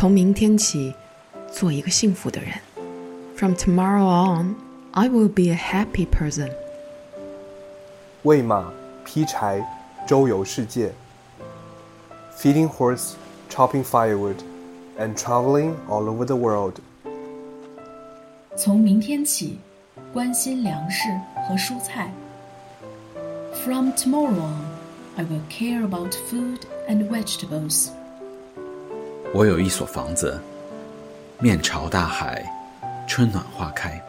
从明天起，做一个幸福的人。From tomorrow on, I will be a happy person. 喂马、劈柴、周游世界。Feeding horse, chopping firewood, and traveling all over the world. 从明天起，关心粮食和蔬菜。From tomorrow on, I will care about food and vegetables. 我有一所房子，面朝大海，春暖花开。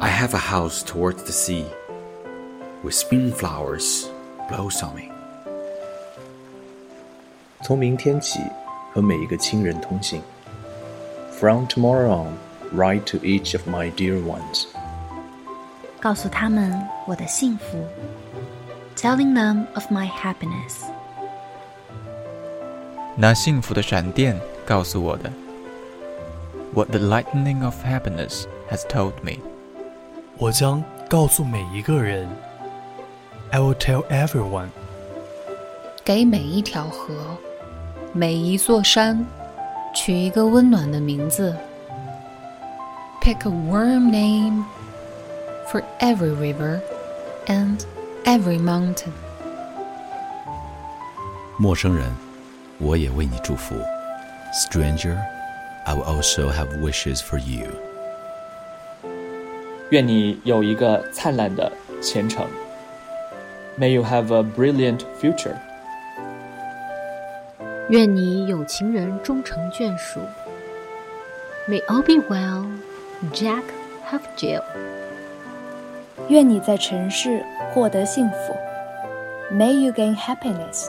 I have a house towards the sea, with spring flowers blossoming. 从明天起，和每一个亲人通信。From tomorrow on, write to each of my dear ones. 告诉他们我的幸福，telling them of my happiness。 那幸福的闪电告诉我的，What the lightning of happiness has told me。我将告诉每一个人，I will tell everyone。给每一条河，每一座山，取一个温暖的名字。Pick a warm name for every river and every mountain。陌生人， 我也为你祝福。Stranger, I will also have wishes for you. 愿你有一个灿烂的前程。May you have a brilliant future. 愿你有情人终成眷属。May all be well, Jack have Jill. 愿你在尘世获得幸福。May you gain happiness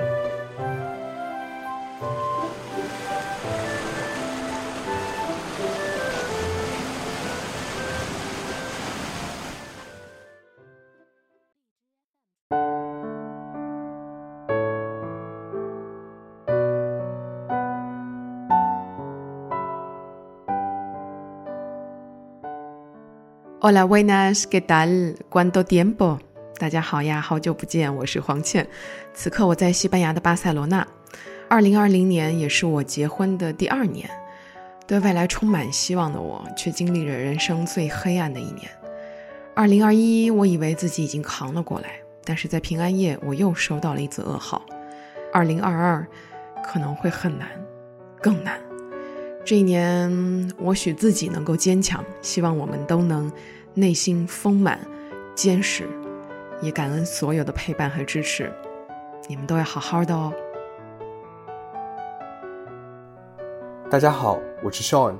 Hola, buenas, ¿qué tal? ¿Cuánto tiempo? 大家好呀，好久不见，我是黄倩。此刻我在西班牙的巴塞罗那。二零二零年也是我结婚的第二年，对未来充满希望的我，却经历着人生最黑暗的一年。二零二一，我以为自己已经扛了过来，但是在平安夜，我又收到了一则噩耗。二零二二可能会很难，更难。这一年，我许自己能够坚强，希望我们都能内心丰满、坚实，也感恩所有的陪伴和支持。你们都要好好的哦。大家好，我是 Sean，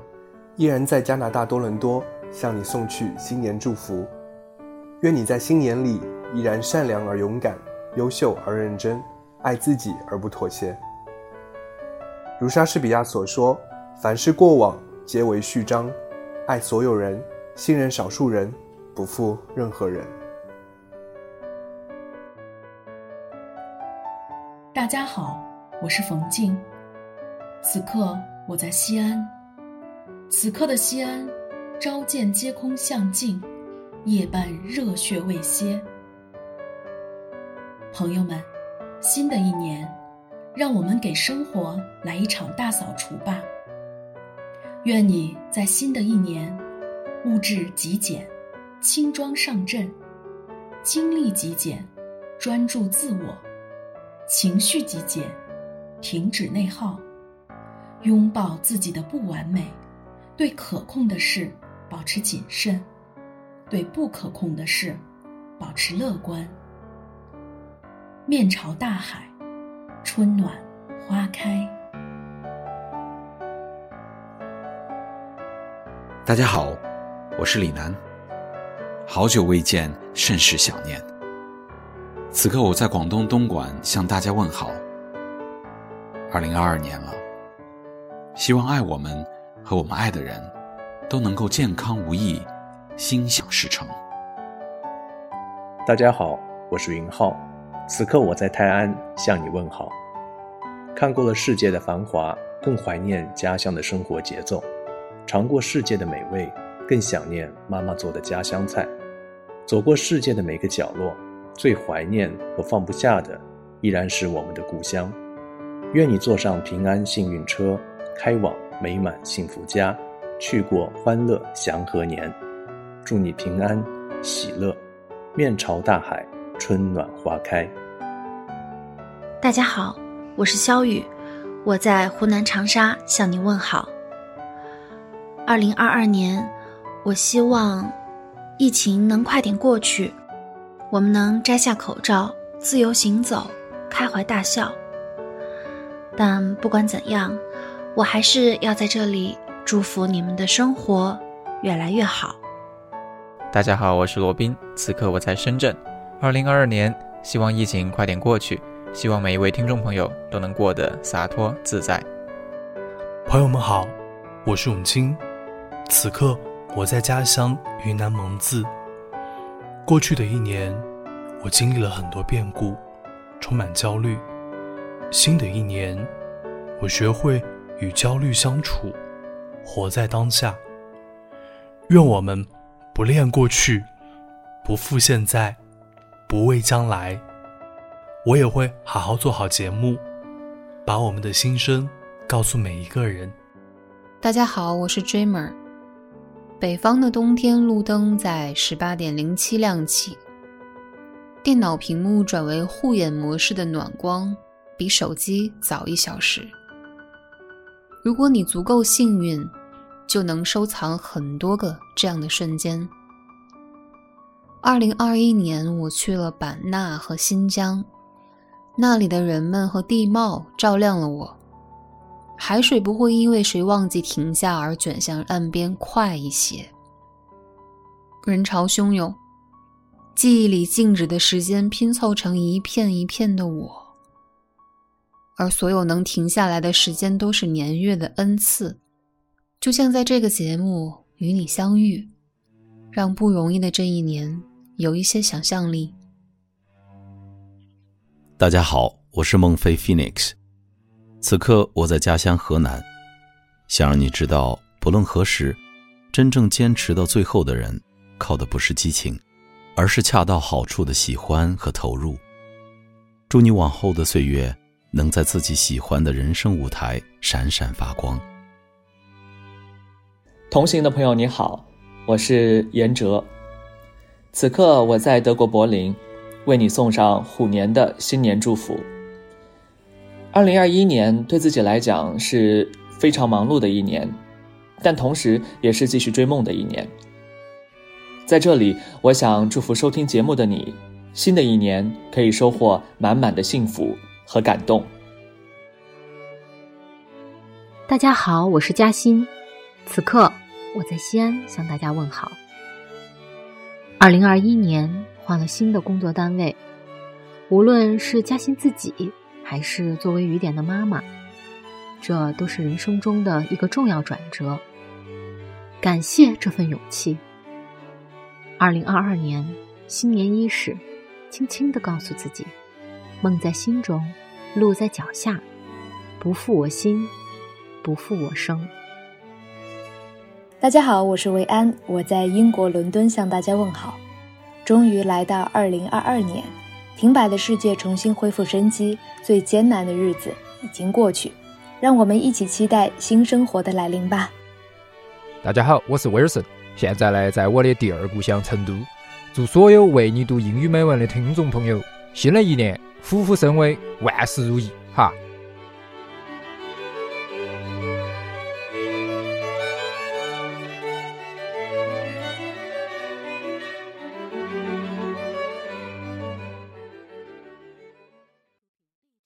依然在加拿大多伦多向你送去新年祝福。愿你在新年里依然善良而勇敢，优秀而认真，爱自己而不妥协。如莎士比亚所说。凡是过往，皆为序章。爱所有人，信任少数人，不负任何人。大家好，我是冯静。此刻我在西安。此刻的西安，朝见街空巷尽，夜半热血未歇。朋友们，新的一年，让我们给生活来一场大扫除吧。愿你在新的一年，物质极简，轻装上阵；精力极简，专注自我；情绪极简，停止内耗；拥抱自己的不完美，对可控的事保持谨慎，对不可控的事保持乐观。面朝大海，春暖花开。大家好，我是李楠。好久未见，甚是想念。此刻我在广东东莞向大家问好。二零二二年了，希望爱我们和我们爱的人都能够健康无益，心想事成。大家好，我是云浩，此刻我在泰安向你问好。看过了世界的繁华，更怀念家乡的生活节奏；尝过世界的美味，更想念妈妈做的家乡菜。走过世界的每个角落，最怀念和放不下的，依然是我们的故乡。愿你坐上平安幸运车，开往美满幸福家，去过欢乐祥和年。祝你平安喜乐，面朝大海，春暖花开。大家好，我是肖雨，我在湖南长沙向您问好。二零二二年，我希望。疫情能快点过去，我们能摘下口罩，自由行走，开怀大笑。但不管怎样，我还是要在这里祝福你们的生活越来越好。大家好，我是罗宾，此刻我在深圳。二零二二年，希望疫情快点过去，希望每一位听众朋友都能过得洒脱自在。朋友们好，我是永清，此刻。我在家乡云南蒙自。过去的一年，我经历了很多变故，充满焦虑。新的一年，我学会与焦虑相处，活在当下。愿我们不恋过去，不负现在，不畏将来。我也会好好做好节目，把我们的心声告诉每一个人。大家好，我是 Dreamer。北方的冬天，路灯在十八点零七亮起。电脑屏幕转为护眼模式的暖光，比手机早一小时。如果你足够幸运，就能收藏很多个这样的瞬间。二零二一年，我去了版纳和新疆，那里的人们和地貌照亮了我。海水不会因为谁忘记停下而卷向岸边快一些。人潮汹涌，记忆里静止的时间拼凑成一片一片的我，而所有能停下来的时间都是年月的恩赐。就像在这个节目与你相遇，让不容易的这一年有一些想象力。大家好，我是孟非 Phoenix。此刻我在家乡河南，想让你知道，不论何时，真正坚持到最后的人，靠的不是激情，而是恰到好处的喜欢和投入。祝你往后的岁月，能在自己喜欢的人生舞台闪闪发光。同行的朋友你好，我是严哲，此刻我在德国柏林，为你送上虎年的新年祝福。二零二一年对自己来讲是非常忙碌的一年，但同时也是继续追梦的一年。在这里，我想祝福收听节目的你，新的一年可以收获满满的幸福和感动。大家好，我是嘉欣，此刻我在西安向大家问好。二零二一年换了新的工作单位，无论是嘉欣自己。还是作为雨点的妈妈，这都是人生中的一个重要转折。感谢这份勇气。二零二二年新年伊始，轻轻的告诉自己：梦在心中，路在脚下，不负我心，不负我生。大家好，我是维安，我在英国伦敦向大家问好。终于来到二零二二年。停摆的世界重新恢复生机，最艰难的日子已经过去，让我们一起期待新生活的来临吧。大家好，我是威尔森，现在呢在我的第二故乡成都，祝所有为你读英语美文的听众朋友，新的一年虎虎生威，万事如意哈。